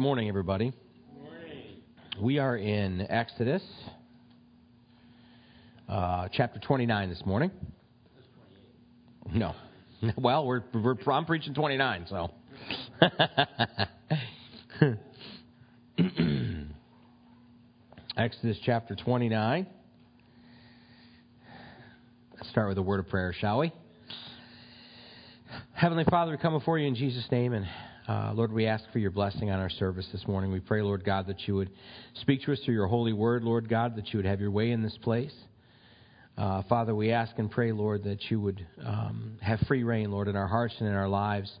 morning, everybody. We are in Exodus, uh, chapter 29 this morning. No. Well, we're, we're, I'm preaching 29, so. Exodus chapter 29. Let's start with a word of prayer, shall we? Heavenly Father, we come before you in Jesus' name, and uh, Lord, we ask for your blessing on our service this morning. We pray, Lord God, that you would speak to us through your holy word, Lord God, that you would have your way in this place. Uh, Father, we ask and pray, Lord, that you would um, have free reign, Lord, in our hearts and in our lives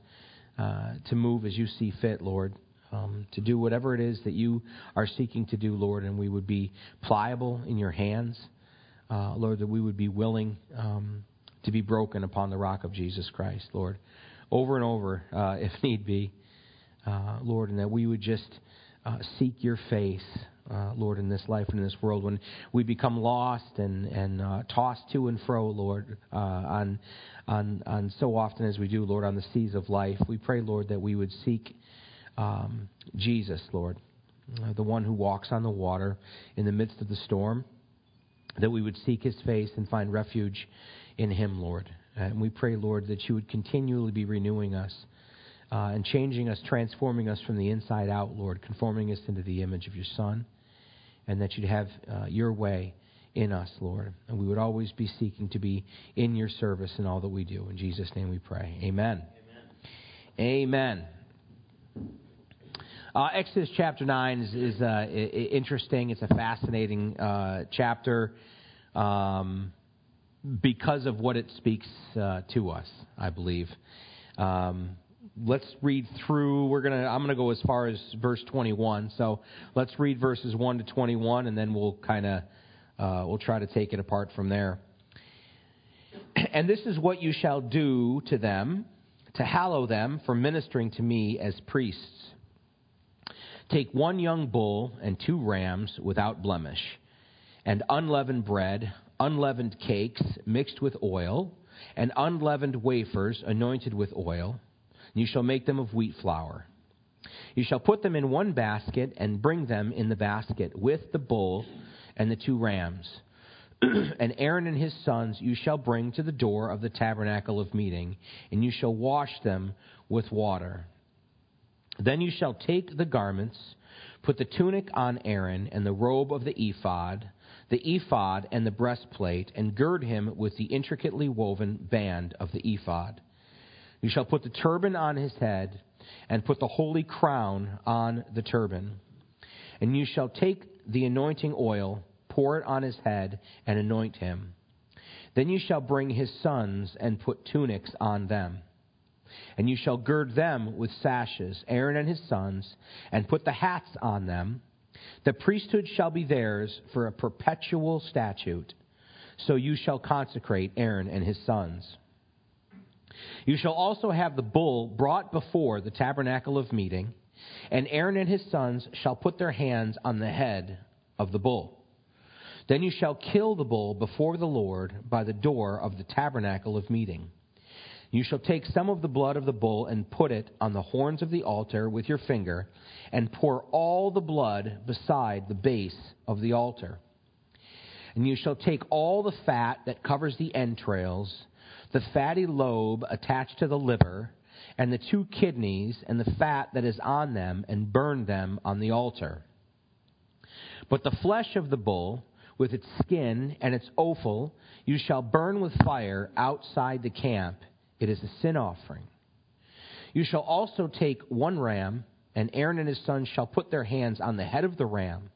uh, to move as you see fit, Lord, um, to do whatever it is that you are seeking to do, Lord, and we would be pliable in your hands, uh, Lord, that we would be willing um, to be broken upon the rock of Jesus Christ, Lord, over and over uh, if need be uh, Lord, and that we would just uh, seek your face, uh, Lord, in this life and in this world. When we become lost and, and uh, tossed to and fro, Lord, on, on, on so often as we do, Lord, on the seas of life, we pray, Lord, that we would seek um, Jesus, Lord, the one who walks on the water in the midst of the storm, that we would seek his face and find refuge in him, Lord. And we pray, Lord, that you would continually be renewing us uh, and changing us, transforming us from the inside out, Lord, conforming us into the image of your Son, and that you'd have uh, your way in us, Lord. And we would always be seeking to be in your service in all that we do. In Jesus' name we pray. Amen. Amen. Amen. Uh, Exodus chapter 9 is, is uh, interesting. It's a fascinating uh, chapter um, because of what it speaks uh, to us, I believe. Um, let's read through. We're gonna. I'm gonna go as far as verse 21. So let's read verses 1 to 21, and then we'll kind of uh, we'll try to take it apart from there. And this is what you shall do to them to hallow them for ministering to me as priests. Take one young bull and two rams without blemish, and unleavened bread, unleavened cakes mixed with oil, and unleavened wafers anointed with oil you shall make them of wheat flour. You shall put them in one basket and bring them in the basket with the bull and the two rams. and Aaron and his sons you shall bring to the door of the tabernacle of meeting, and you shall wash them with water. Then you shall take the garments, put the tunic on Aaron, and the robe of the ephod, the ephod and the breastplate, and gird him with the intricately woven band of the ephod. You shall put the turban on his head, and put the holy crown on the turban. And you shall take the anointing oil, pour it on his head, and anoint him. Then you shall bring his sons and put tunics on them. And you shall gird them with sashes, Aaron and his sons, and put the hats on them. The priesthood shall be theirs for a perpetual statute. So you shall consecrate Aaron and his sons. You shall also have the bull brought before the tabernacle of meeting, and Aaron and his sons shall put their hands on the head of the bull. Then you shall kill the bull before the Lord by the door of the tabernacle of meeting. You shall take some of the blood of the bull and put it on the horns of the altar with your finger, and pour all the blood beside the base of the altar. And you shall take all the fat that covers the entrails the fatty lobe attached to the liver, and the two kidneys and the fat that is on them, and burn them on the altar. But the flesh of the bull, with its skin and its offal, you shall burn with fire outside the camp. It is a sin offering. You shall also take one ram, and Aaron and his sons shall put their hands on the head of the ram.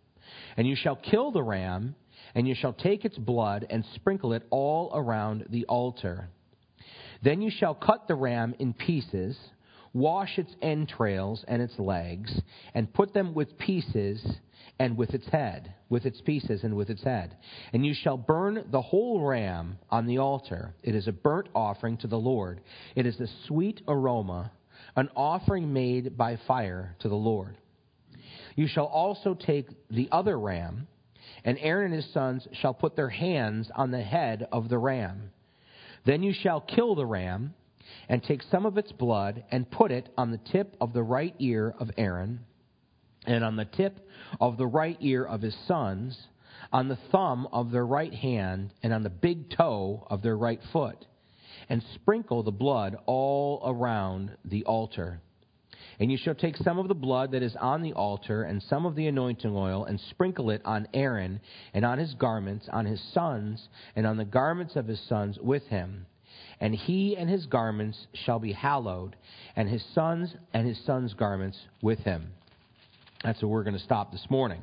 And you shall kill the ram, and you shall take its blood and sprinkle it all around the altar. Then you shall cut the ram in pieces, wash its entrails and its legs, and put them with pieces and with its head, with its pieces and with its head. And you shall burn the whole ram on the altar. It is a burnt offering to the Lord. It is a sweet aroma, an offering made by fire to the Lord. You shall also take the other ram, and Aaron and his sons shall put their hands on the head of the ram then you shall kill the ram, and take some of its blood, and put it on the tip of the right ear of Aaron, and on the tip of the right ear of his sons, on the thumb of their right hand, and on the big toe of their right foot, and sprinkle the blood all around the altar. And you shall take some of the blood that is on the altar, and some of the anointing oil, and sprinkle it on Aaron, and on his garments, on his sons, and on the garments of his sons with him. And he and his garments shall be hallowed, and his sons and his sons' garments with him. That's where we're going to stop this morning.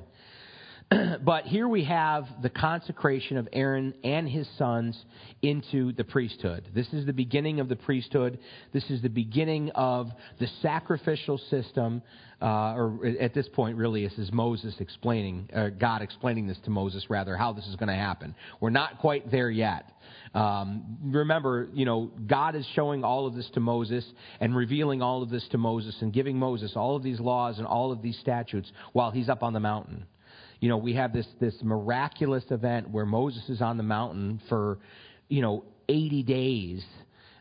but here we have the consecration of Aaron and his sons into the priesthood. This is the beginning of the priesthood. This is the beginning of the sacrificial system. Uh, or at this point, really, this is Moses explaining, uh, God explaining this to Moses, rather, how this is going to happen. We're not quite there yet. Um, remember, you know, God is showing all of this to Moses and revealing all of this to Moses and giving Moses all of these laws and all of these statutes while he's up on the mountain. You know, we have this, this miraculous event where Moses is on the mountain for, you know, 80 days,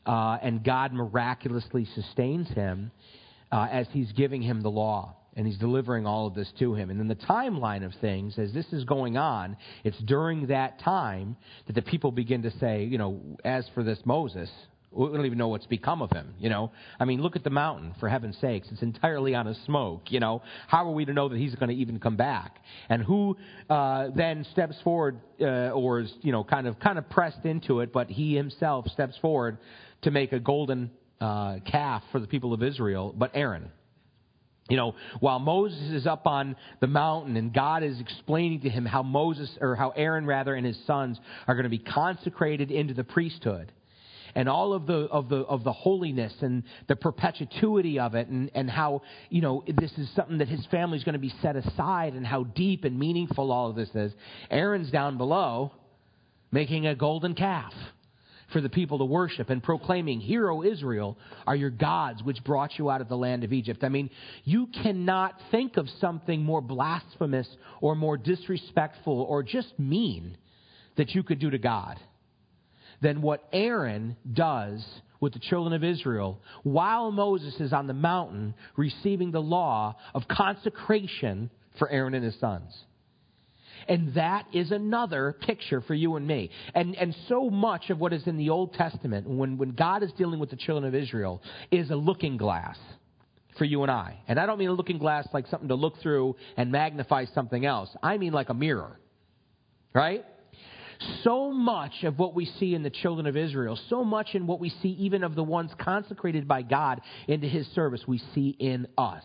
uh, and God miraculously sustains him uh, as he's giving him the law and he's delivering all of this to him. And then the timeline of things, as this is going on, it's during that time that the people begin to say, you know, as for this Moses, we don't even know what's become of him, you know. I mean, look at the mountain, for heaven's sakes. It's entirely on a smoke, you know. How are we to know that he's going to even come back? And who uh, then steps forward uh, or is, you know, kind of, kind of pressed into it, but he himself steps forward to make a golden uh, calf for the people of Israel, but Aaron. You know, while Moses is up on the mountain and God is explaining to him how Moses, or how Aaron rather, and his sons are going to be consecrated into the priesthood and all of the of the of the holiness and the perpetuity of it and, and how you know this is something that his family is going to be set aside and how deep and meaningful all of this is. Aaron's down below making a golden calf for the people to worship and proclaiming, Hear, O Israel, are your gods which brought you out of the land of Egypt. I mean, you cannot think of something more blasphemous or more disrespectful or just mean that you could do to God than what Aaron does with the children of Israel while Moses is on the mountain receiving the law of consecration for Aaron and his sons. And that is another picture for you and me. And, and so much of what is in the Old Testament, when, when God is dealing with the children of Israel, is a looking glass for you and I. And I don't mean a looking glass like something to look through and magnify something else. I mean like a mirror. Right? So much of what we see in the children of Israel, so much in what we see even of the ones consecrated by God into his service, we see in us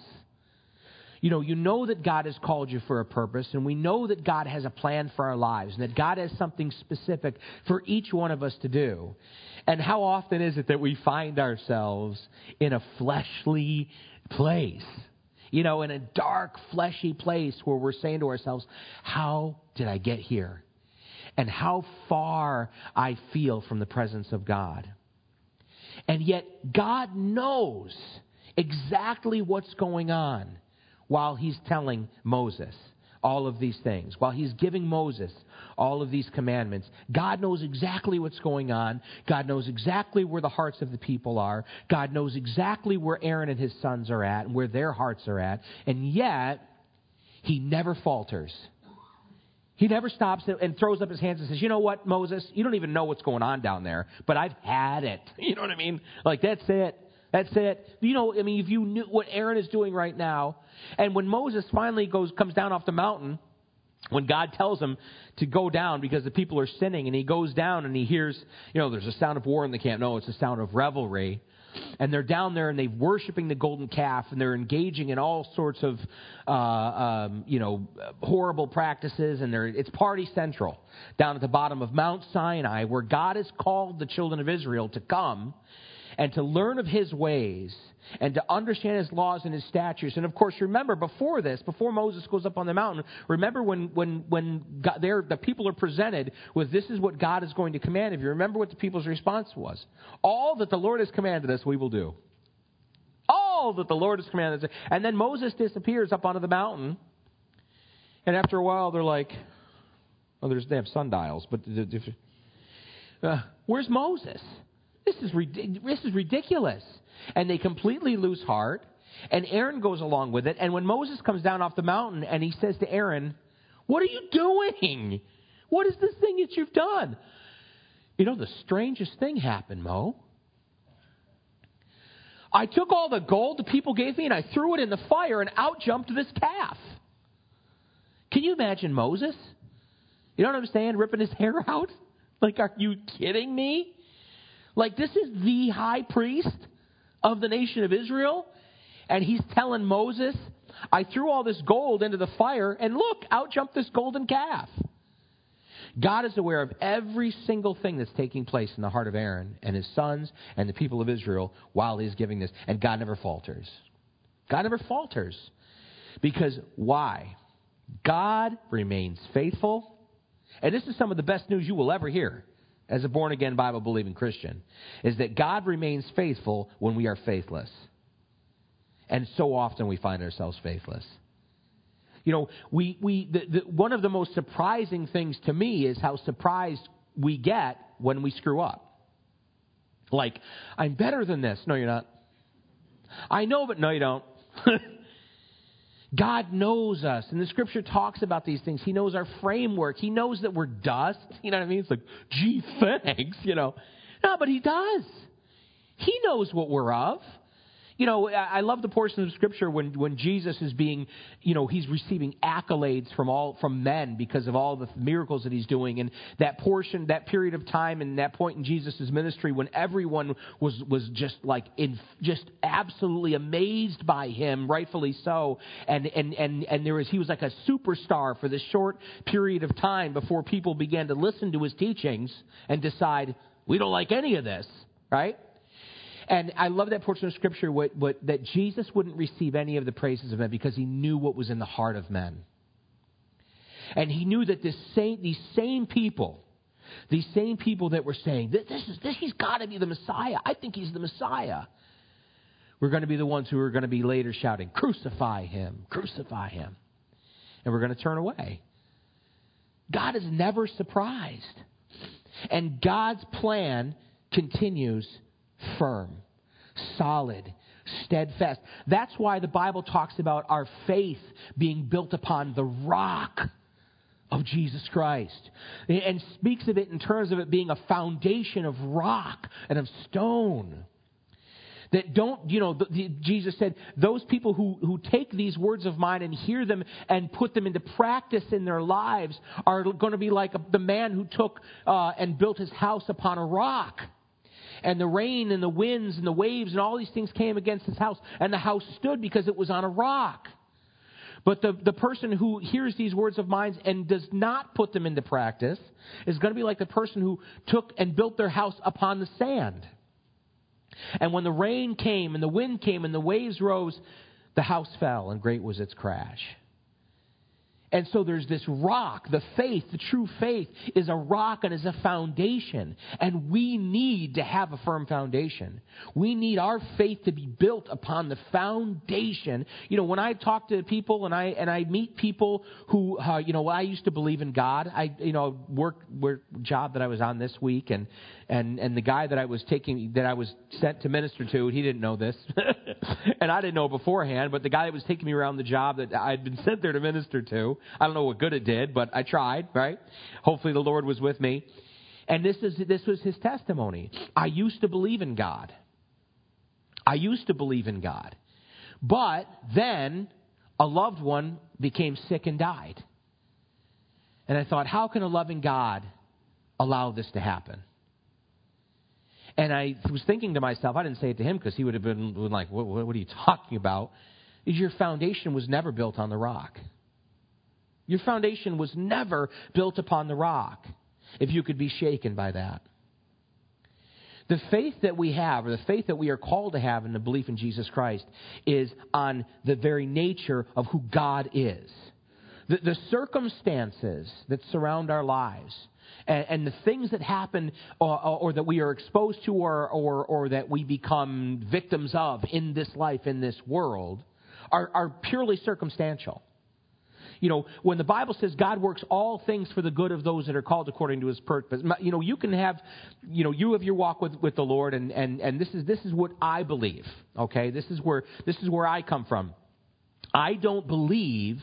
you know, you know that God has called you for a purpose, and we know that God has a plan for our lives, and that God has something specific for each one of us to do. And how often is it that we find ourselves in a fleshly place? You know, in a dark, fleshy place where we're saying to ourselves, How did I get here? And how far I feel from the presence of God. And yet, God knows exactly what's going on while he's telling Moses all of these things, while he's giving Moses all of these commandments. God knows exactly what's going on. God knows exactly where the hearts of the people are. God knows exactly where Aaron and his sons are at and where their hearts are at. And yet, he never falters. He never stops and throws up his hands and says, You know what, Moses? You don't even know what's going on down there, but I've had it. You know what I mean? Like, that's it. That's it. You know, I mean, if you knew what Aaron is doing right now, and when Moses finally goes comes down off the mountain, when God tells him to go down because the people are sinning, and he goes down and he hears, you know, there's a sound of war in the camp. No, it's a sound of revelry. And they're down there and they're worshiping the golden calf and they're engaging in all sorts of, uh, um, you know, horrible practices. And they're, it's party central down at the bottom of Mount Sinai where God has called the children of Israel to come and to learn of his ways and to understand his laws and his statutes. And of course, remember before this, before Moses goes up on the mountain, remember when when when God, the people are presented with this is what God is going to command of you. Remember what the people's response was: All that the Lord has commanded us, we will do. All that the Lord has commanded us. And then Moses disappears up onto the mountain, and after a while, they're like, "Oh, there's they have sundials, but." Uh, where's Moses? This is, this is ridiculous. And they completely lose heart. And Aaron goes along with it. And when Moses comes down off the mountain and he says to Aaron, What are you doing? What is this thing that you've done? You know, the strangest thing happened, Mo. I took all the gold the people gave me and I threw it in the fire and out jumped this calf. Can you imagine Moses? You know what I'm saying? Ripping his hair out? Like, are you kidding me? Like, this is the high priest of the nation of Israel, and he's telling Moses, I threw all this gold into the fire, and look, out jumped this golden calf. God is aware of every single thing that's taking place in the heart of Aaron and his sons and the people of Israel while he's giving this. And God never falters. God never falters. Because why? God remains faithful. And this is some of the best news you will ever hear as a born again Bible believing Christian is that God remains faithful when we are faithless. And so often we find ourselves faithless. You know, we, we, the, the, one of the most surprising things to me is how surprised we get when we screw up. Like, I'm better than this. No, you're not. I know, but no, you don't. God knows us, and the scripture talks about these things. He knows our framework. He knows that we're dust. You know what I mean? It's like, gee, thanks, you know. No, but He does. He knows what we're of. You know, I love the portion of Scripture when, when Jesus is being, you know, he's receiving accolades from all from men because of all the miracles that he's doing, and that portion, that period of time, and that point in Jesus' ministry when everyone was was just like in just absolutely amazed by him, rightfully so, and and and and there was he was like a superstar for this short period of time before people began to listen to his teachings and decide we don't like any of this, right? And I love that portion of Scripture what, what, that Jesus wouldn't receive any of the praises of men because he knew what was in the heart of men. And he knew that this same, these same people, these same people that were saying, this, this is, this, he's got to be the Messiah. I think he's the Messiah. We're going to be the ones who are going to be later shouting, Crucify him, crucify him. And we're going to turn away. God is never surprised. And God's plan continues firm, solid, steadfast. That's why the Bible talks about our faith being built upon the rock of Jesus Christ and speaks of it in terms of it being a foundation of rock and of stone. That don't, you know, the, the, Jesus said, those people who, who take these words of mine and hear them and put them into practice in their lives are going to be like a, the man who took uh, and built his house upon a rock and the rain and the winds and the waves and all these things came against his house, and the house stood because it was on a rock. But the, the person who hears these words of mine and does not put them into practice is going to be like the person who took and built their house upon the sand. And when the rain came and the wind came and the waves rose, the house fell, and great was its crash. And so there's this rock. The faith, the true faith, is a rock and is a foundation. And we need to have a firm foundation. We need our faith to be built upon the foundation. You know, when I talk to people and I and I meet people who, uh, you know, I used to believe in God. I, you know, work work job that I was on this week, and and and the guy that I was taking that I was sent to minister to, he didn't know this, and I didn't know beforehand. But the guy that was taking me around the job that I'd been sent there to minister to, I don't know what good it did, but I tried. Right? Hopefully, the Lord was with me. And this is this was his testimony. I used to believe in God. I used to believe in God, but then a loved one became sick and died. And I thought, how can a loving God allow this to happen? And I was thinking to myself, I didn't say it to him because he would have been like, what, what, are you talking about? Is your foundation was never built on the rock. Your foundation was never built upon the rock, if you could be shaken by that. The faith that we have, or the faith that we are called to have in the belief in Jesus Christ, is on the very nature of who God is. The, the circumstances that surround our lives and, and the things that happen or, or, that we are exposed to or, or, or that we become victims of in this life, in this world, are, are purely circumstantial. You know, when the Bible says God works all things for the good of those that are called according to his purpose, you know, you can have, you know, you have your walk with, with the Lord, and, and, and this, is, this is what I believe, okay? This is, where, this is where I come from. I don't believe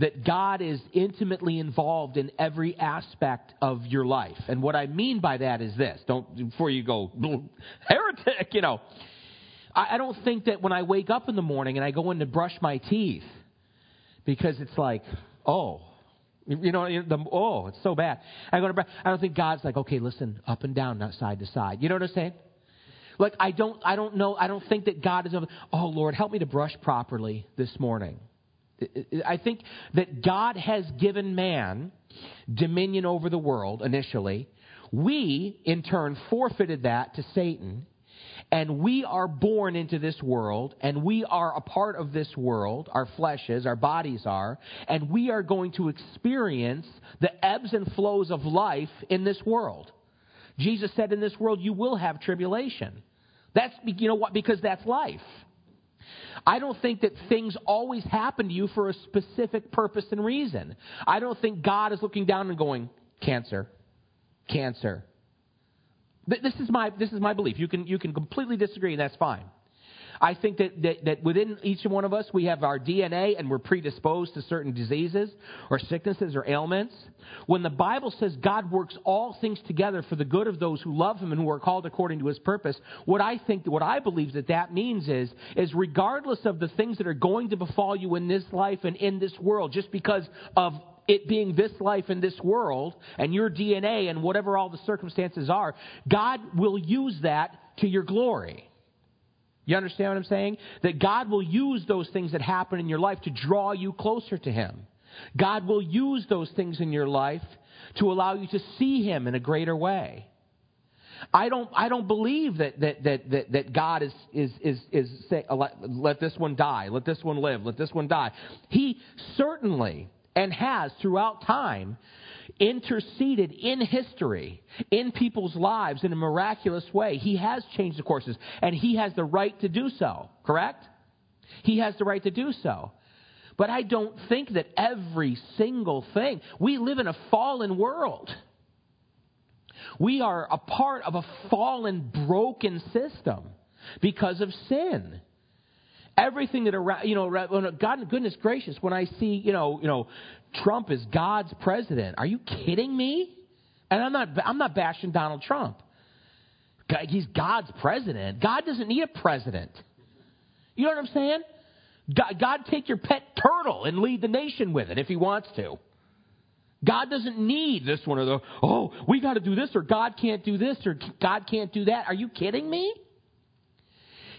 that God is intimately involved in every aspect of your life. And what I mean by that is this don't, before you go, heretic, you know. I, I don't think that when I wake up in the morning and I go in to brush my teeth, because it's like, oh, you know, the, oh, it's so bad. I go to, I don't think God's like, okay, listen, up and down, not side to side. You know what I'm saying? Like I don't, I don't know, I don't think that God is. Oh Lord, help me to brush properly this morning. I think that God has given man dominion over the world initially. We, in turn, forfeited that to Satan and we are born into this world, and we are a part of this world, our flesh is, our bodies are, and we are going to experience the ebbs and flows of life in this world. Jesus said, In this world you will have tribulation. That's, you know what, because that's life. I don't think that things always happen to you for a specific purpose and reason. I don't think God is looking down and going, cancer, cancer, this is my, this is my belief. You can, you can completely disagree, and that's fine. I think that, that, that within each one of us, we have our DNA and we're predisposed to certain diseases or sicknesses or ailments. When the Bible says God works all things together for the good of those who love Him and who are called according to His purpose, what I think, what I believe that that means is, is regardless of the things that are going to befall you in this life and in this world, just because of it being this life in this world and your DNA and whatever all the circumstances are, God will use that to your glory. You understand what I'm saying? That God will use those things that happen in your life to draw you closer to Him. God will use those things in your life to allow you to see Him in a greater way. I don't, I don't believe that, that, that, that, that God is, is, is, is saying, let, let this one die, let this one live, let this one die. He certainly and has throughout time interceded in history, in people's lives in a miraculous way. He has changed the courses, and he has the right to do so, correct? He has the right to do so. But I don't think that every single thing, we live in a fallen world. We are a part of a fallen, broken system because of sin everything that around, you know, God, goodness gracious, when I see, you know, you know, Trump is God's president, are you kidding me? And I'm not, I'm not bashing Donald Trump. He's God's president. God doesn't need a president. You know what I'm saying? God, God take your pet turtle and lead the nation with it if He wants to. God doesn't need this one or the, oh, we got to do this or God can't do this or God can't do that. Are you kidding me?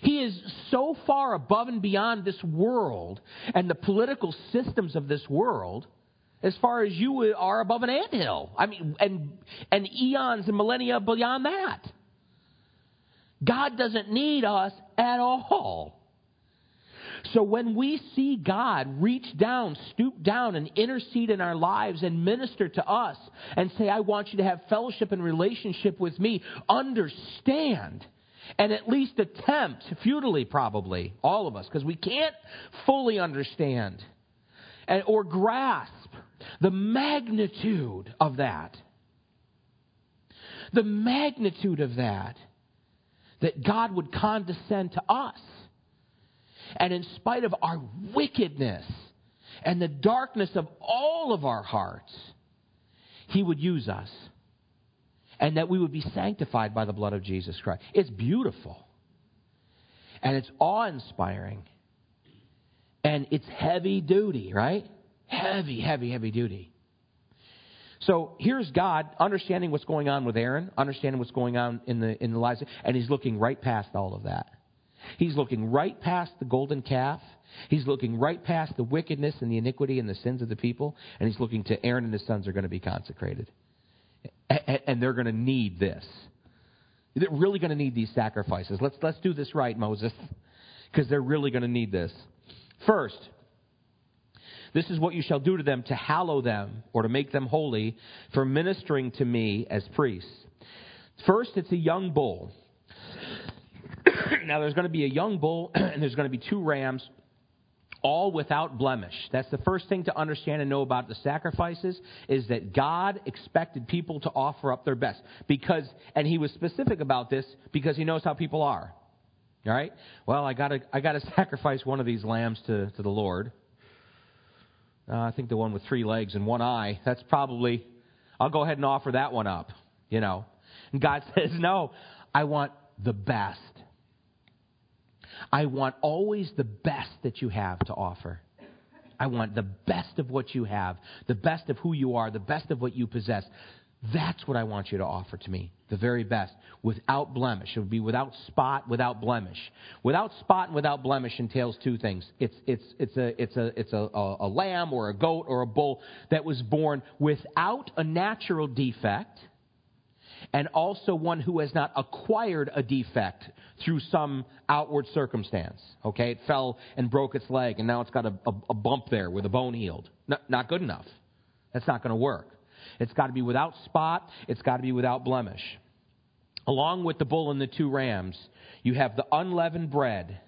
He is so far above and beyond this world and the political systems of this world as far as you are above an anthill. I mean, and, and eons and millennia beyond that. God doesn't need us at all. So when we see God reach down, stoop down, and intercede in our lives and minister to us and say, I want you to have fellowship and relationship with me, understand and at least attempt, futilely probably, all of us, because we can't fully understand and, or grasp the magnitude of that. The magnitude of that. That God would condescend to us. And in spite of our wickedness and the darkness of all of our hearts, He would use us and that we would be sanctified by the blood of Jesus Christ. It's beautiful. And it's awe inspiring. And it's heavy duty, right? Heavy, heavy, heavy duty. So here's God understanding what's going on with Aaron, understanding what's going on in the in the lives, and he's looking right past all of that. He's looking right past the golden calf. He's looking right past the wickedness and the iniquity and the sins of the people, and he's looking to Aaron and his sons are going to be consecrated and they're going to need this. They're really going to need these sacrifices. Let's, let's do this right, Moses, because they're really going to need this. First, this is what you shall do to them to hallow them or to make them holy for ministering to me as priests. First, it's a young bull. now, there's going to be a young bull, and there's going to be two rams all without blemish. That's the first thing to understand and know about the sacrifices is that God expected people to offer up their best because and he was specific about this because he knows how people are. All right? Well, I got to I got to sacrifice one of these lambs to to the Lord. Uh, I think the one with three legs and one eye. That's probably I'll go ahead and offer that one up, you know. And God says, "No, I want the best. I want always the best that you have to offer. I want the best of what you have, the best of who you are, the best of what you possess. That's what I want you to offer to me, the very best, without blemish. It would be without spot, without blemish. Without spot and without blemish entails two things. It's, it's, it's, a, it's, a, it's a, a, a lamb or a goat or a bull that was born without a natural defect and also one who has not acquired a defect through some outward circumstance. Okay, it fell and broke its leg, and now it's got a, a, a bump there with a bone healed. Not good enough. That's not going to work. It's got to be without spot, it's got to be without blemish. Along with the bull and the two rams, you have the unleavened bread,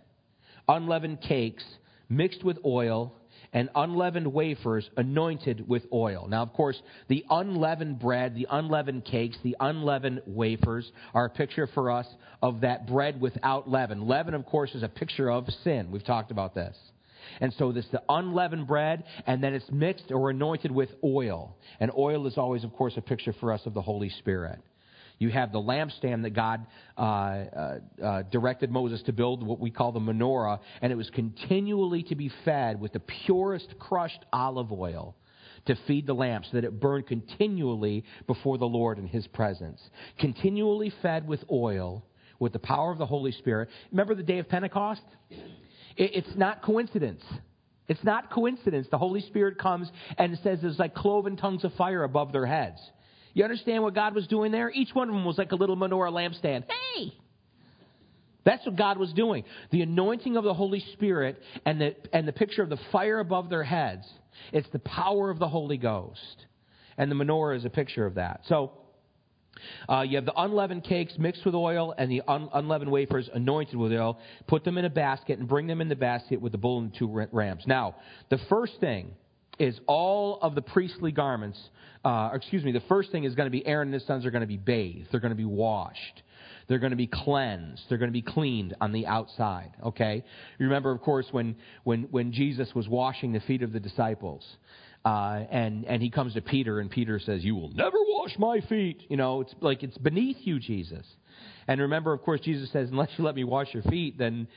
unleavened cakes mixed with oil and unleavened wafers anointed with oil. Now, of course, the unleavened bread, the unleavened cakes, the unleavened wafers are a picture for us of that bread without leaven. Leaven, of course, is a picture of sin. We've talked about this. And so this the unleavened bread, and then it's mixed or anointed with oil. And oil is always, of course, a picture for us of the Holy Spirit. You have the lampstand that God uh, uh, uh, directed Moses to build, what we call the menorah, and it was continually to be fed with the purest crushed olive oil to feed the lamp so that it burned continually before the Lord in His presence. Continually fed with oil, with the power of the Holy Spirit. Remember the day of Pentecost? it's not coincidence. It's not coincidence. The Holy Spirit comes and says there's like cloven tongues of fire above their heads. You understand what God was doing there? Each one of them was like a little menorah lampstand. Hey! That's what God was doing. The anointing of the Holy Spirit and the, and the picture of the fire above their heads. It's the power of the Holy Ghost. And the menorah is a picture of that. So, uh, you have the unleavened cakes mixed with oil and the un- unleavened wafers anointed with oil. Put them in a basket and bring them in the basket with the bull and the two rams. Now, the first thing is all of the priestly garments. Uh, excuse me, the first thing is going to be Aaron and his sons are going to be bathed. They're going to be washed. They're going to be cleansed. They're going to be cleaned on the outside. Okay. You remember, of course, when when when Jesus was washing the feet of the disciples, uh, and and he comes to Peter, and Peter says, "You will never wash my feet." You know, it's like it's beneath you, Jesus. And remember, of course, Jesus says, "Unless you let me wash your feet, then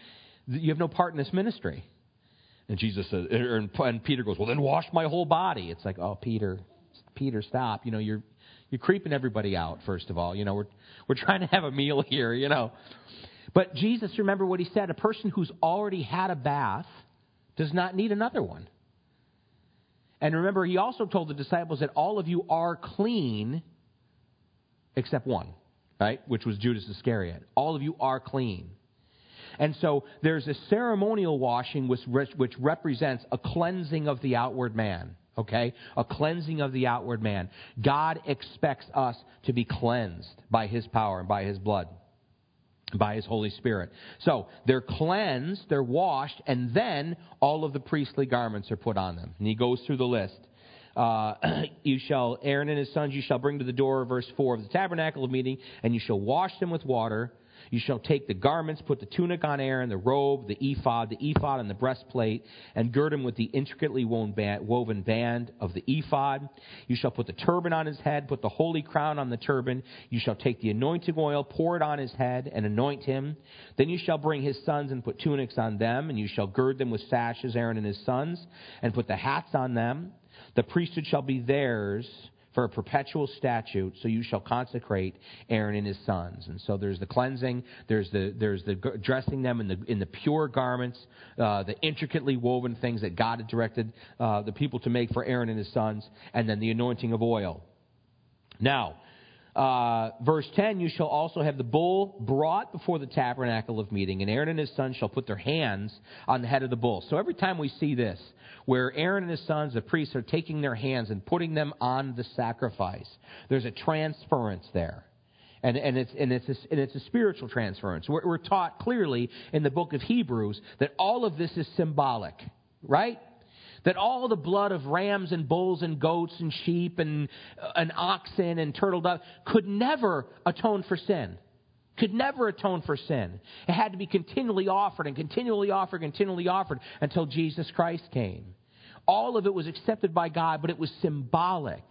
you have no part in this ministry." And Jesus says, er, and Peter goes, well, then wash my whole body. It's like, oh, Peter, Peter, stop. You know, you're you're creeping everybody out. First of all, you know, we're we're trying to have a meal here. You know, but Jesus, remember what he said: a person who's already had a bath does not need another one. And remember, he also told the disciples that all of you are clean except one, right? Which was Judas Iscariot. All of you are clean. And so there's a ceremonial washing which, which represents a cleansing of the outward man. Okay? A cleansing of the outward man. God expects us to be cleansed by His power and by His blood, by His Holy Spirit. So they're cleansed, they're washed, and then all of the priestly garments are put on them. And he goes through the list. Uh, you shall, Aaron and his sons, you shall bring to the door, verse 4 of the tabernacle of meeting, and you shall wash them with water you shall take the garments, put the tunic on Aaron, the robe, the ephod, the ephod and the breastplate, and gird him with the intricately woven band of the ephod. You shall put the turban on his head, put the holy crown on the turban. You shall take the anointing oil, pour it on his head, and anoint him. Then you shall bring his sons and put tunics on them, and you shall gird them with sashes, Aaron and his sons, and put the hats on them. The priesthood shall be theirs for a perpetual statute, so you shall consecrate Aaron and his sons. And so there's the cleansing, there's the there's the dressing them in the in the pure garments, uh, the intricately woven things that God had directed uh, the people to make for Aaron and his sons, and then the anointing of oil. Now, uh, verse 10 You shall also have the bull brought before the tabernacle of meeting, and Aaron and his sons shall put their hands on the head of the bull. So every time we see this, where Aaron and his sons, the priests, are taking their hands and putting them on the sacrifice, there's a transference there. And, and, it's, and, it's, a, and it's a spiritual transference. We're, we're taught clearly in the book of Hebrews that all of this is symbolic right? That all the blood of rams and bulls and goats and sheep and, uh, and oxen and turtle dove could never atone for sin. Could never atone for sin. It had to be continually offered and continually offered, continually offered until Jesus Christ came. All of it was accepted by God, but it was symbolic.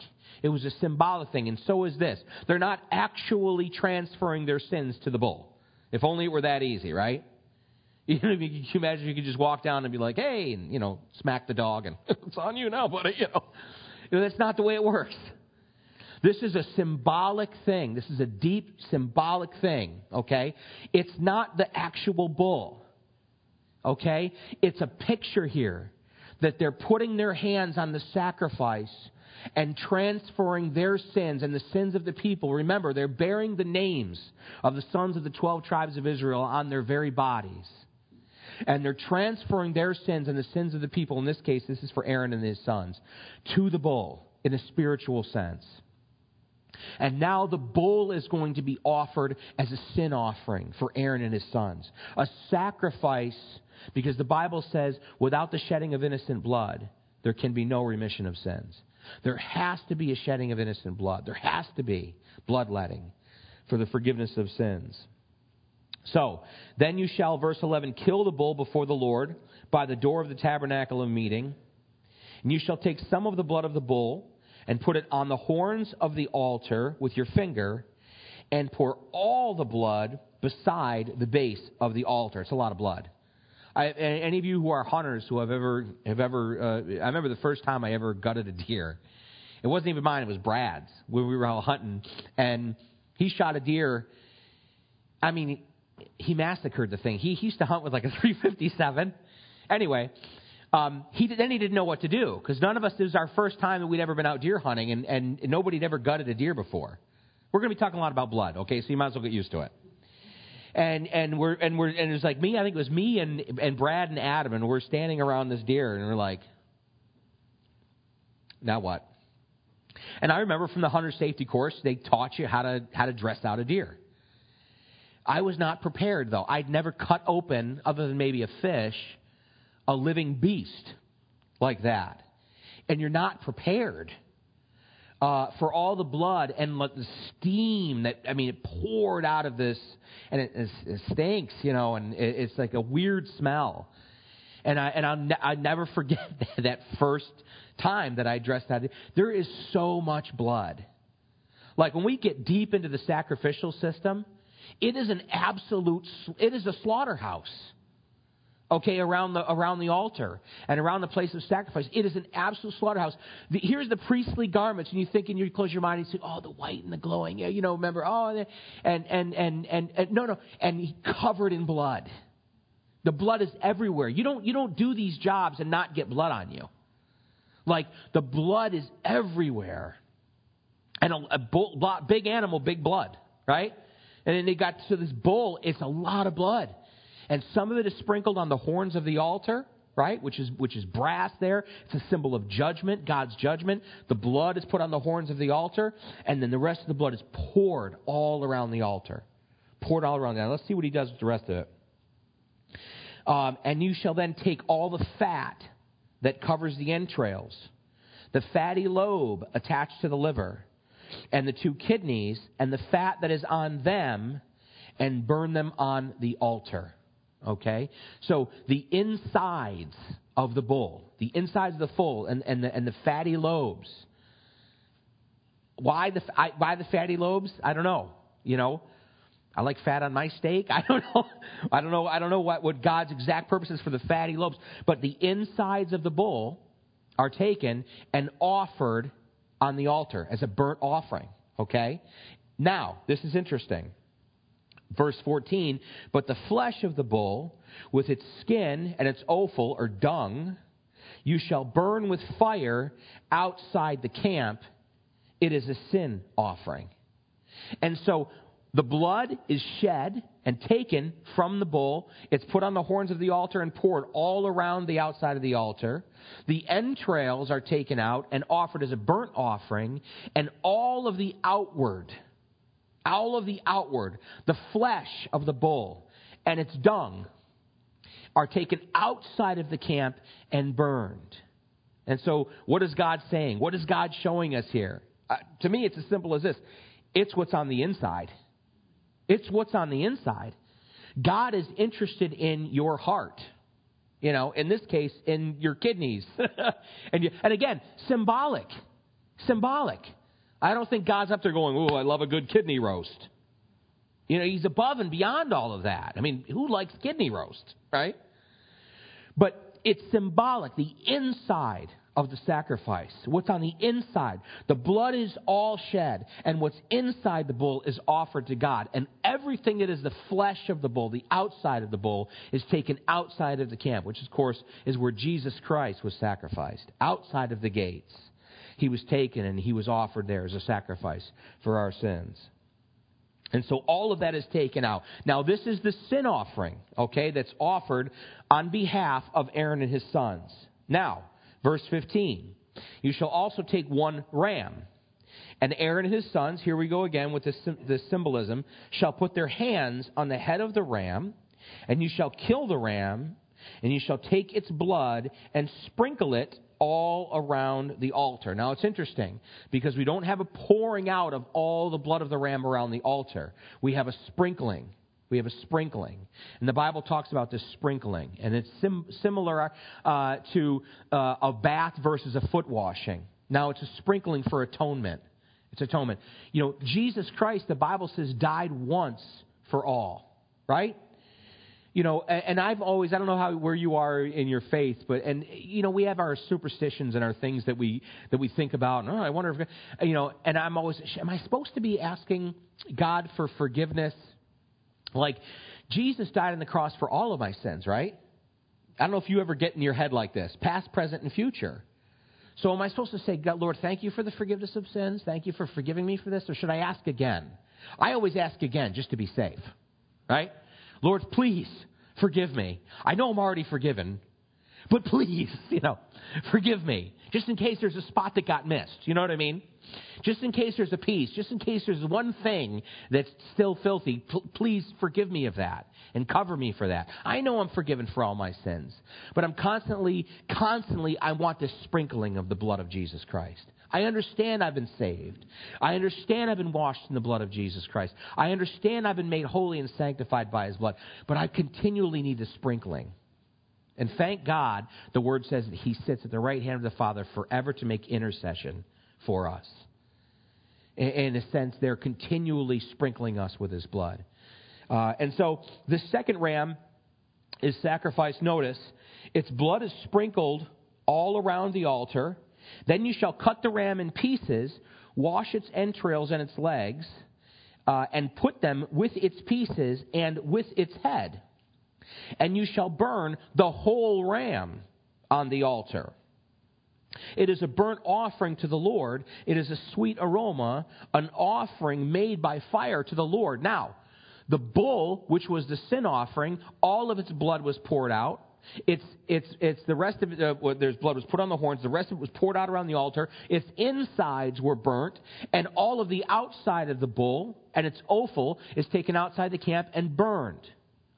It was a symbolic thing, and so is this. They're not actually transferring their sins to the bull. If only it were that easy, right? You know, you can imagine you could just walk down and be like, "Hey," and you know, smack the dog, and it's on you now, buddy. You know, you know that's not the way it works. This is a symbolic thing. This is a deep symbolic thing. Okay, it's not the actual bull. Okay, it's a picture here that they're putting their hands on the sacrifice and transferring their sins and the sins of the people. Remember, they're bearing the names of the sons of the 12 tribes of Israel on their very bodies. And they're transferring their sins and the sins of the people, in this case, this is for Aaron and his sons, to the bull in a spiritual sense. And now the bull is going to be offered as a sin offering for Aaron and his sons. A sacrifice, because the Bible says, without the shedding of innocent blood, there can be no remission of sins. There has to be a shedding of innocent blood. There has to be bloodletting for the forgiveness of sins. So, then you shall, verse 11, kill the bull before the Lord by the door of the tabernacle of meeting. And you shall take some of the blood of the bull and put it on the horns of the altar with your finger and pour all the blood beside the base of the altar. It's a lot of blood. I, any of you who are hunters who have ever have ever, uh, I remember the first time I ever gutted a deer. It wasn't even mine; it was Brad's when we were out hunting, and he shot a deer. I mean, he massacred the thing. He, he used to hunt with like a 357. Anyway, um, he then he didn't know what to do because none of us. This was our first time that we'd ever been out deer hunting, and and nobody had ever gutted a deer before. We're going to be talking a lot about blood, okay? So you might as well get used to it and and we're and we're and it was like me. I think it was me and and Brad and Adam, and we're standing around this deer, and we're like, now what? And I remember from the hunter safety course, they taught you how to how to dress out a deer. I was not prepared though. I'd never cut open, other than maybe a fish, a living beast like that, and you're not prepared uh, for all the blood and the steam that I mean it poured out of this, and it, it, it stinks, you know, and it, it's like a weird smell. And I and I'll ne- I never forget that first time that I dressed that. There is so much blood. Like when we get deep into the sacrificial system, it is an absolute. It is a slaughterhouse okay, around the, around the altar and around the place of sacrifice. It is an absolute slaughterhouse. The, here's the priestly garments, and you think, and you close your mind and say, oh, the white and the glowing, yeah, you know, remember, oh, and, and, and, and, and no, no, and he covered in blood. The blood is everywhere. You don't, you don't do these jobs and not get blood on you. Like, the blood is everywhere. And a, a bull, big animal, big blood, right? And then they got to this bull, it's a lot of blood and some of it is sprinkled on the horns of the altar right? Which is which is brass there. It's a symbol of judgment god's judgment. The blood is put on the horns of the altar and then the rest of the blood is poured all around the altar. Poured all around. Now let's see what he does with the rest of it. Um, and you shall then take all the fat that covers the entrails the fatty lobe attached to the liver and the two kidneys and the fat that is on them and burn them on the altar Okay? So the insides of the bull, the insides of the full, and, and, the, and the fatty lobes. Why the, I, why the fatty lobes? I don't know. You know, I like fat on my steak. I don't know. I don't know. I don't know what, what God's exact purpose is for the fatty lobes. But the insides of the bull are taken and offered on the altar as a burnt offering. Okay? Now, this is interesting. Verse 14, but the flesh of the bull, with its skin and its offal or dung, you shall burn with fire outside the camp. It is a sin offering. And so the blood is shed and taken from the bull. It's put on the horns of the altar and poured all around the outside of the altar. The entrails are taken out and offered as a burnt offering, and all of the outward all of the outward, the flesh of the bull, and its dung, are taken outside of the camp and burned. And so, what is God saying? What is God showing us here? Uh, to me, it's as simple as this it's what's on the inside. It's what's on the inside. God is interested in your heart. You know, in this case, in your kidneys. and, you, and again, symbolic. Symbolic. I don't think God's up there going, oh, I love a good kidney roast. You know, he's above and beyond all of that. I mean, who likes kidney roast, right? But it's symbolic, the inside of the sacrifice. What's on the inside. The blood is all shed, and what's inside the bull is offered to God. And everything that is the flesh of the bull, the outside of the bull, is taken outside of the camp, which, of course, is where Jesus Christ was sacrificed, outside of the gates. He was taken and he was offered there as a sacrifice for our sins. And so all of that is taken out. Now, this is the sin offering, okay, that's offered on behalf of Aaron and his sons. Now, Verse 15 You shall also take one ram. And Aaron and his sons, here we go again with this, this symbolism, shall put their hands on the head of the ram, and you shall kill the ram, and you shall take its blood and sprinkle it all around the altar. Now it's interesting because we don't have a pouring out of all the blood of the ram around the altar. We have a sprinkling. We have a sprinkling. And the Bible talks about this sprinkling. And it's sim- similar uh, to uh, a bath versus a foot washing. Now, it's a sprinkling for atonement. It's atonement. You know, Jesus Christ, the Bible says, died once for all, right? You know, and I've always, I don't know how, where you are in your faith, but, and, you know, we have our superstitions and our things that we, that we think about. And, oh, I wonder if, you know, and I'm always, am I supposed to be asking God for forgiveness? Like, Jesus died on the cross for all of my sins, right? I don't know if you ever get in your head like this past, present, and future. So, am I supposed to say, God, Lord, thank you for the forgiveness of sins? Thank you for forgiving me for this? Or should I ask again? I always ask again just to be safe, right? Lord, please forgive me. I know I'm already forgiven, but please, you know, forgive me. Just in case there's a spot that got missed. You know what I mean? Just in case there's a piece, just in case there's one thing that's still filthy, pl- please forgive me of that and cover me for that. I know I'm forgiven for all my sins, but I'm constantly, constantly, I want this sprinkling of the blood of Jesus Christ. I understand I've been saved. I understand I've been washed in the blood of Jesus Christ. I understand I've been made holy and sanctified by his blood, but I continually need the sprinkling. And thank God the word says that he sits at the right hand of the Father forever to make intercession for us. In a sense, they're continually sprinkling us with his blood. Uh, and so the second ram is sacrificed. Notice, its blood is sprinkled all around the altar. Then you shall cut the ram in pieces, wash its entrails and its legs, uh, and put them with its pieces and with its head. And you shall burn the whole ram on the altar. It is a burnt offering to the Lord. It is a sweet aroma, an offering made by fire to the Lord. Now, the bull, which was the sin offering, all of its blood was poured out. It's, it's, it's the rest of it, uh, there's blood was put on the horns, the rest of it was poured out around the altar. Its insides were burnt, and all of the outside of the bull and its offal is taken outside the camp and burned.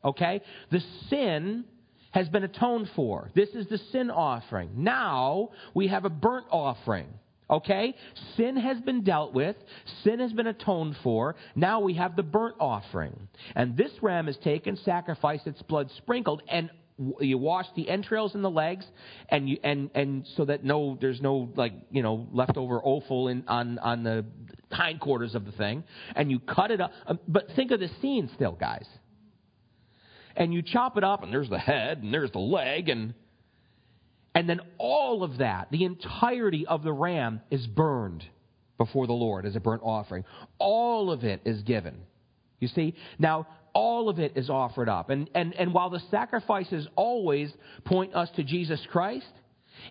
Okay? The sin has been atoned for. This is the sin offering. Now we have a burnt offering. Okay? Sin has been dealt with. Sin has been atoned for. Now we have the burnt offering. And this ram is taken, sacrificed, its blood sprinkled, and you wash the entrails and the legs, and you and and so that no there's no like you know leftover offal in on on the hindquarters of the thing, and you cut it up. Um, but think of the scene still, guys and you chop it up, and there's the head, and there's the leg, and and then all of that, the entirety of the ram, is burned before the Lord as a burnt offering. All of it is given. You see? Now, all of it is offered up. And, and, and while the sacrifices always point us to Jesus Christ,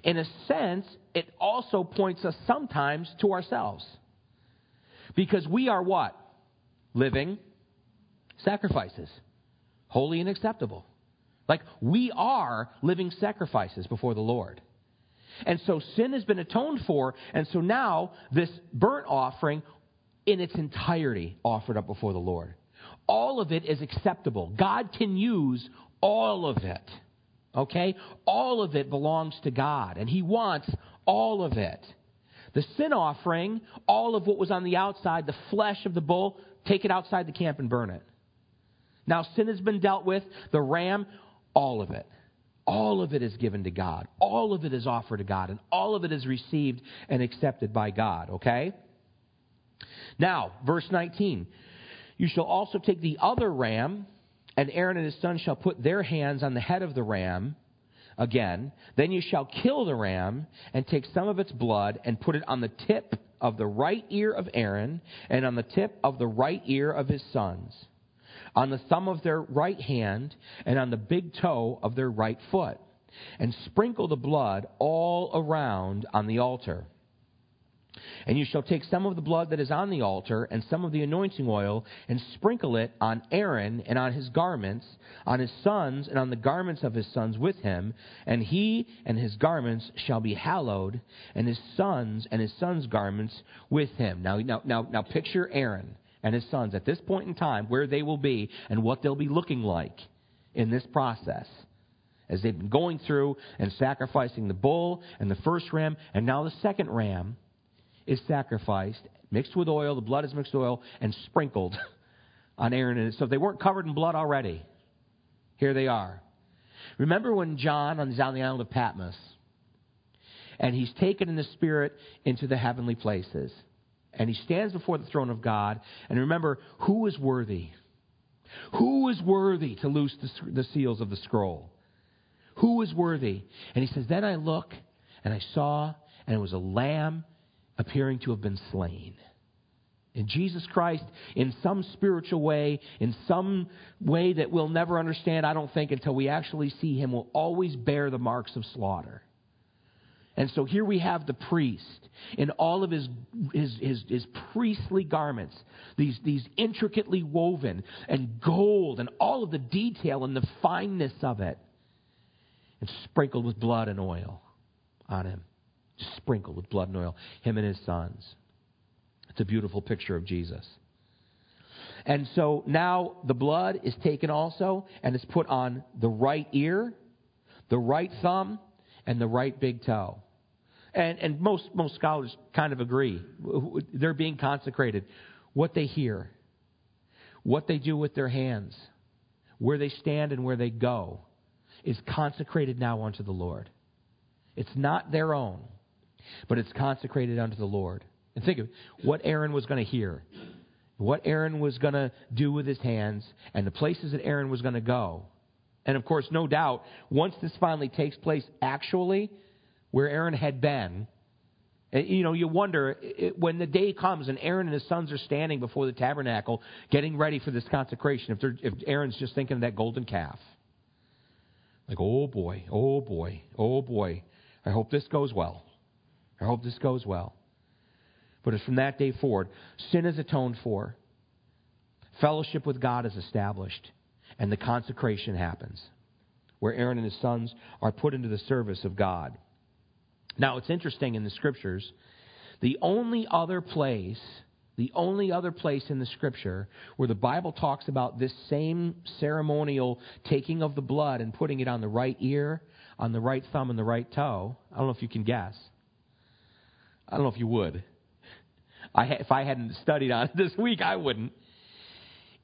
in a sense, it also points us sometimes to ourselves. Because we are what? Living sacrifices holy and acceptable. Like we are living sacrifices before the Lord. And so sin has been atoned for, and so now this burnt offering in its entirety offered up before the Lord. All of it is acceptable. God can use all of it. Okay? All of it belongs to God, and He wants all of it. The sin offering, all of what was on the outside, the flesh of the bull, take it outside the camp and burn it. Now, sin has been dealt with. The ram, all of it. All of it is given to God. All of it is offered to God. And all of it is received and accepted by God. Okay? Now, verse 19. You shall also take the other ram, and Aaron and his sons shall put their hands on the head of the ram again. Then you shall kill the ram, and take some of its blood, and put it on the tip of the right ear of Aaron, and on the tip of the right ear of his sons on the thumb of their right hand and on the big toe of their right foot, and sprinkle the blood all around on the altar. And you shall take some of the blood that is on the altar and some of the anointing oil and sprinkle it on Aaron and on his garments, on his sons and on the garments of his sons with him, and he and his garments shall be hallowed, and his sons and his sons' garments with him. Now, now, now, now picture Aaron and his sons at this point in time, where they will be and what they'll be looking like in this process. As they've been going through and sacrificing the bull and the first ram, and now the second ram is sacrificed, mixed with oil, the blood is mixed with oil, and sprinkled on Aaron. And so if they weren't covered in blood already, here they are. Remember when John is on the island of Patmos, and he's taken in the Spirit into the heavenly places and he stands before the throne of God. And remember, who is worthy? Who is worthy to loose the, the seals of the scroll? Who is worthy? And he says, Then I look, and I saw, and it was a lamb appearing to have been slain. And Jesus Christ, in some spiritual way, in some way that we'll never understand, I don't think, until we actually see him, will always bear the marks of slaughter. And so here we have the priest in all of his, his, his, his, priestly garments, these, these intricately woven and gold and all of the detail and the fineness of it, and sprinkled with blood and oil on him. Sprinkled with blood and oil, him and his sons. It's a beautiful picture of Jesus. And so now the blood is taken also and is put on the right ear, the right thumb, and the right big toe. And, and most, most scholars kind of agree. They're being consecrated. What they hear, what they do with their hands, where they stand and where they go, is consecrated now unto the Lord. It's not their own, but it's consecrated unto the Lord. And think of what Aaron was going to hear, what Aaron was going to do with his hands, and the places that Aaron was going to go. And of course, no doubt, once this finally takes place actually, where Aaron had been. Eh, you know, you wonder eh, when the day comes and Aaron and his sons are standing before the tabernacle getting ready for this consecration, if, if Aaron's just thinking of that golden calf. Like, oh boy, oh boy, oh boy. I hope this goes well. I hope this goes well. But it's from that day forward, sin is atoned for, fellowship with God is established, and the consecration happens, where Aaron and his sons are put into the service of God. Now, it's interesting in the scriptures, the only other place, the only other place in the scripture where the Bible talks about this same ceremonial taking of the blood and putting it on the right ear, on the right thumb, and the right toe, I don't know if you can guess. I don't know if you would. I, if I hadn't studied on it this week, I wouldn't.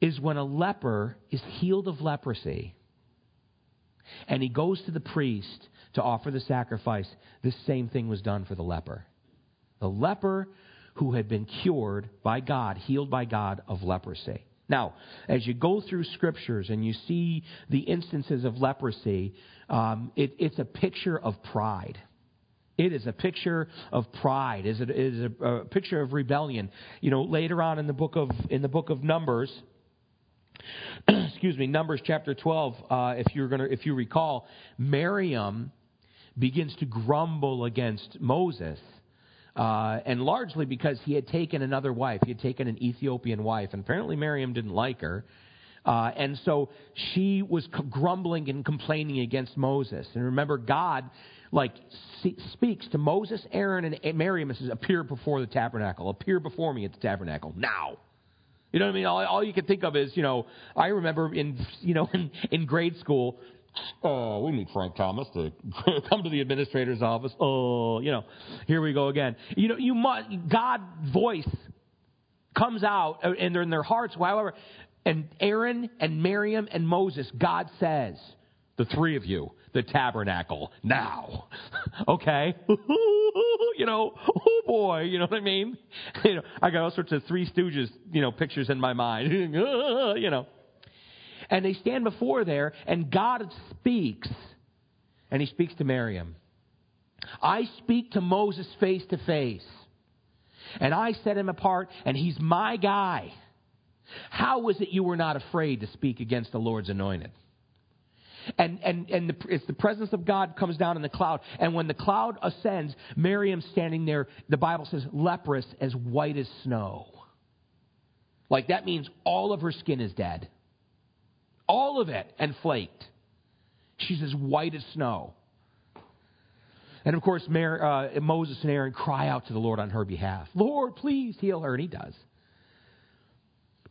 Is when a leper is healed of leprosy and he goes to the priest to offer the sacrifice, this same thing was done for the leper. The leper who had been cured by God, healed by God of leprosy. Now, as you go through scriptures and you see the instances of leprosy, um, it, it's a picture of pride. It is a picture of pride. It is a, a picture of rebellion. You know, later on in the book of in the book of Numbers, excuse me, Numbers chapter 12, uh, if you're gonna, if you recall, Miriam begins to grumble against Moses. Uh, and largely because he had taken another wife. He had taken an Ethiopian wife. And apparently Miriam didn't like her. Uh, and so she was grumbling and complaining against Moses. And remember, God like speaks to Moses, Aaron, and Miriam and says, "Appear before the tabernacle. Appear before me at the tabernacle now." You know what I mean? All, all you can think of is, you know, I remember in, you know, in, in grade school, Oh, we need Frank Thomas to come to the administrator's office. Oh, you know, here we go again. You know, you must, God voice comes out uh, and they're in their hearts, however, and Aaron and Miriam and Moses, God says, the three of you, the tabernacle, now. okay? you know, oh boy, you know what I mean? You know, I got all sorts of Three Stooges, you know, pictures in my mind. you know. And they stand before there, and God speaks, and he speaks to Miriam. I speak to Moses face to face, and I set him apart, and he's my guy. How was it you were not afraid to speak against the Lord's anointed? And, and, and the, it's the presence of God comes down in the cloud. And when the cloud ascends, Miriam standing there, the Bible says, leprous as white as snow. Like that means all of her skin is dead. All of it and flaked. She's as white as snow. And of course, Mary, uh, Moses and Aaron cry out to the Lord on her behalf Lord, please heal her. And he does.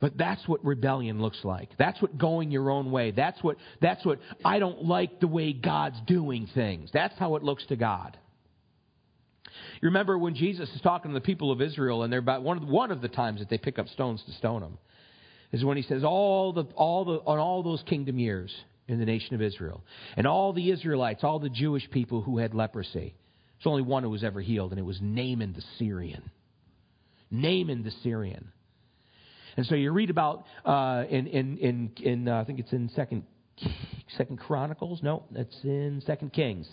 But that's what rebellion looks like. That's what going your own way. That's what, that's what I don't like the way God's doing things. That's how it looks to God. You remember when Jesus is talking to the people of Israel, and they're about one of, the, one of the times that they pick up stones to stone him, is when he says, all the, all the, on all those kingdom years in the nation of Israel, and all the Israelites, all the Jewish people who had leprosy, there's only one who was ever healed, and it was Naaman the Syrian. Naaman the Syrian. And so you read about uh, in in in, in uh, I think it's in Second Second Chronicles. No, that's in Second Kings.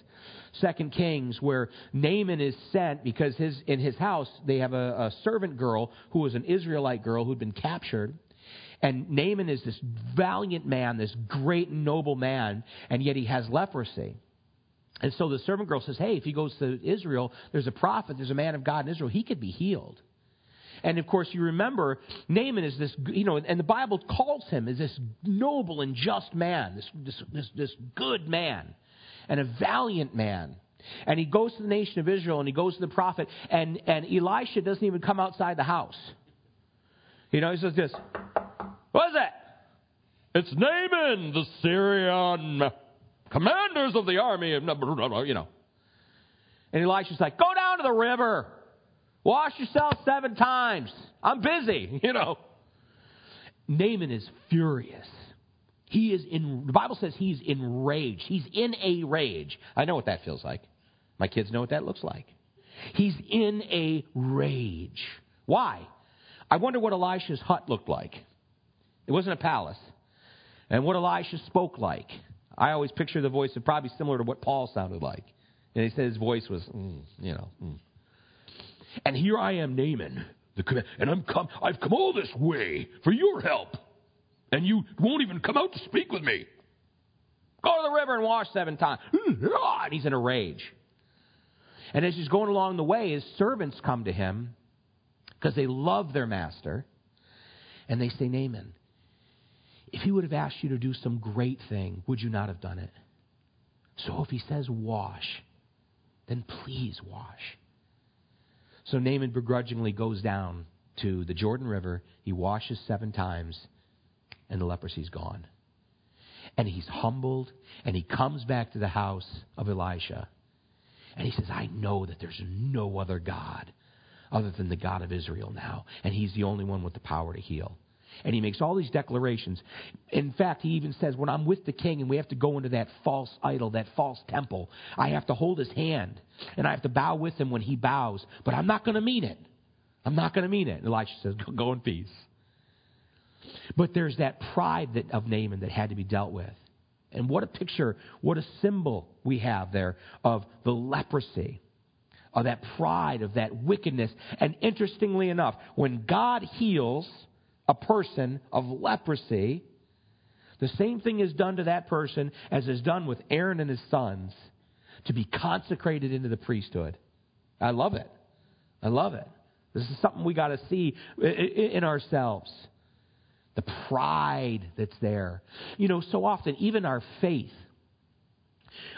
Second Kings, where Naaman is sent because his in his house they have a, a servant girl who was an Israelite girl who'd been captured. And Naaman is this valiant man, this great noble man, and yet he has leprosy. And so the servant girl says, Hey, if he goes to Israel, there's a prophet, there's a man of God in Israel, he could be healed. And of course, you remember Naaman is this, you know, and the Bible calls him as this noble and just man, this, this, this, this good man, and a valiant man. And he goes to the nation of Israel and he goes to the prophet, and, and Elisha doesn't even come outside the house. You know, he says this What is that? It's Naaman, the Syrian, commanders of the army you know. And Elisha's like, Go down to the river. Wash yourself seven times. I'm busy, you know. Naaman is furious. He is in, the Bible says he's enraged. He's in a rage. I know what that feels like. My kids know what that looks like. He's in a rage. Why? I wonder what Elisha's hut looked like. It wasn't a palace. And what Elisha spoke like. I always picture the voice of probably similar to what Paul sounded like. And he said his voice was, mm, you know. Mm. And here I am, Naaman, the, and I'm come, I've come all this way for your help, and you won't even come out to speak with me. Go to the river and wash seven times. Mm, and he's in a rage. And as he's going along the way, his servants come to him because they love their master. And they say, Naaman, if he would have asked you to do some great thing, would you not have done it? So if he says wash, then please wash. So Naaman begrudgingly goes down to the Jordan River. He washes seven times, and the leprosy's gone. And he's humbled, and he comes back to the house of Elisha. And he says, I know that there's no other God other than the God of Israel now. And he's the only one with the power to heal. And he makes all these declarations. In fact, he even says, When I'm with the king and we have to go into that false idol, that false temple, I have to hold his hand and I have to bow with him when he bows, but I'm not going to mean it. I'm not going to mean it. And Elisha says, Go in peace. But there's that pride that, of Naaman that had to be dealt with. And what a picture, what a symbol we have there of the leprosy, of that pride, of that wickedness. And interestingly enough, when God heals, a person of leprosy, the same thing is done to that person as is done with Aaron and his sons to be consecrated into the priesthood. I love it. I love it. This is something we got to see in ourselves. The pride that's there. You know, so often, even our faith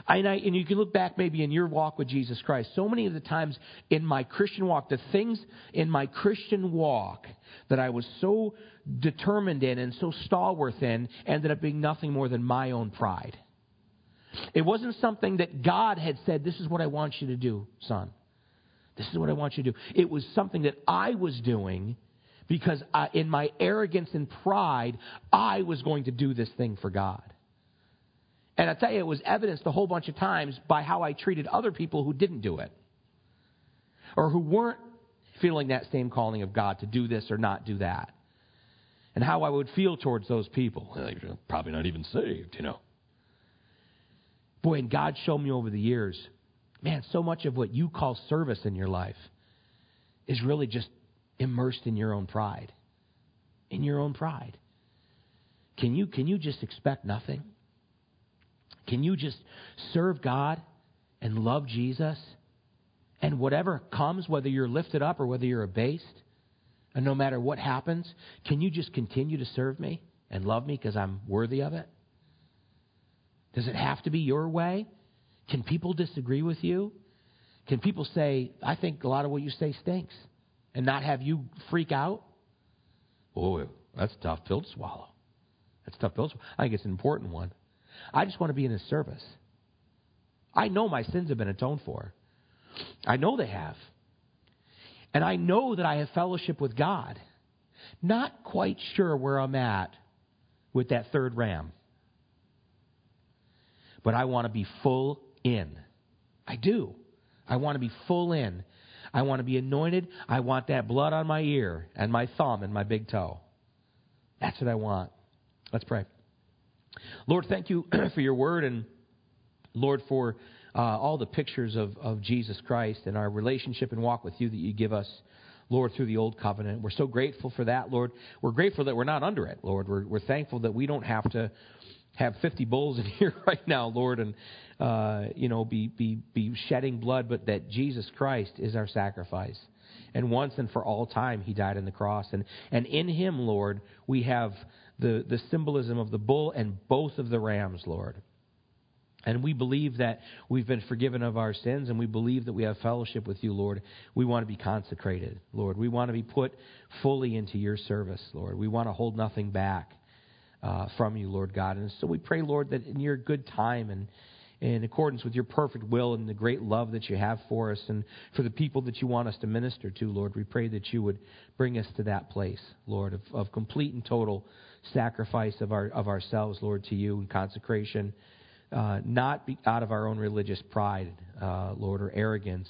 and, I, and you can look back maybe in your walk with Jesus Christ. So many of the times in my Christian walk, the things in my Christian walk that I was so determined in and so stalwart in ended up being nothing more than my own pride. It wasn't something that God had said, This is what I want you to do, son. This is what I want you to do. It was something that I was doing because I, in my arrogance and pride, I was going to do this thing for God. And I tell you, it was evidenced a whole bunch of times by how I treated other people who didn't do it or who weren't feeling that same calling of God to do this or not do that. And how I would feel towards those people. Probably not even saved, you know. Boy, and God showed me over the years, man, so much of what you call service in your life is really just immersed in your own pride. In your own pride. Can you, can you just expect nothing? Can you just serve God and love Jesus? And whatever comes, whether you're lifted up or whether you're abased, and no matter what happens, can you just continue to serve me and love me because I'm worthy of it? Does it have to be your way? Can people disagree with you? Can people say, I think a lot of what you say stinks, and not have you freak out? Oh, that's tough pill to swallow. That's tough pill to swallow. I think it's an important one. I just want to be in His service. I know my sins have been atoned for. I know they have. And I know that I have fellowship with God. Not quite sure where I'm at with that third ram. But I want to be full in. I do. I want to be full in. I want to be anointed. I want that blood on my ear and my thumb and my big toe. That's what I want. Let's pray. Lord, thank you for your word and Lord for uh, all the pictures of, of Jesus Christ and our relationship and walk with you that you give us, Lord, through the old covenant. We're so grateful for that, Lord. We're grateful that we're not under it, Lord. We're, we're thankful that we don't have to have 50 bulls in here right now, Lord, and uh, you know be, be be shedding blood, but that Jesus Christ is our sacrifice, and once and for all time He died on the cross, and and in Him, Lord, we have the the symbolism of the bull and both of the rams, Lord. And we believe that we've been forgiven of our sins, and we believe that we have fellowship with you, Lord. We want to be consecrated, Lord. We want to be put fully into your service, Lord. We want to hold nothing back uh, from you, Lord God. And so we pray, Lord, that in your good time and in accordance with your perfect will and the great love that you have for us and for the people that you want us to minister to, Lord, we pray that you would bring us to that place, Lord, of, of complete and total sacrifice of, our, of ourselves, Lord, to you and consecration uh, not out of our own religious pride, uh, Lord, or arrogance,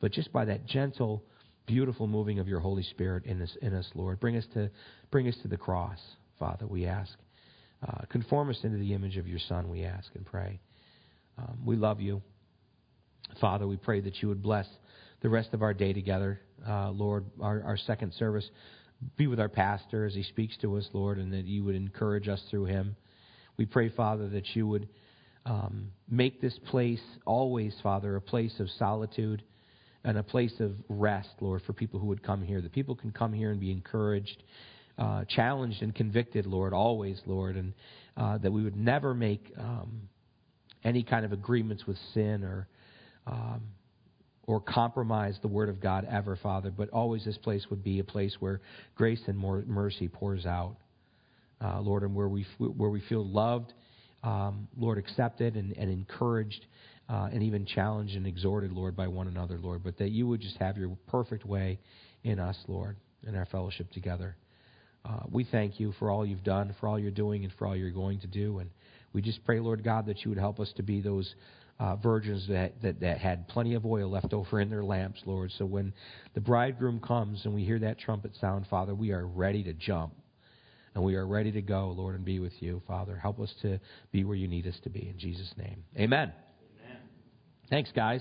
but just by that gentle, beautiful moving of your Holy Spirit in us, in us Lord. Bring us to, bring us to the cross, Father, we ask. Uh, conform us into the image of your Son, we ask and pray. Um, we love you. Father, we pray that you would bless the rest of our day together. Uh, Lord, our, our second service, be with our pastor as he speaks to us, Lord, and that you would encourage us through him. We pray, Father, that you would um, make this place always, Father, a place of solitude and a place of rest, Lord, for people who would come here. That people can come here and be encouraged, uh, challenged, and convicted, Lord, always, Lord, and uh, that we would never make um, any kind of agreements with sin or. Um, or compromise the Word of God ever, Father, but always this place would be a place where grace and more mercy pours out, uh, Lord, and where we where we feel loved um, Lord, accepted and, and encouraged uh, and even challenged and exhorted, Lord, by one another, Lord, but that you would just have your perfect way in us, Lord, in our fellowship together. Uh, we thank you for all you've done, for all you're doing, and for all you're going to do. And we just pray, Lord God, that you would help us to be those uh, virgins that, that, that had plenty of oil left over in their lamps, Lord. So when the bridegroom comes and we hear that trumpet sound, Father, we are ready to jump and we are ready to go, Lord, and be with you, Father. Help us to be where you need us to be. In Jesus' name. Amen. Amen. Thanks, guys.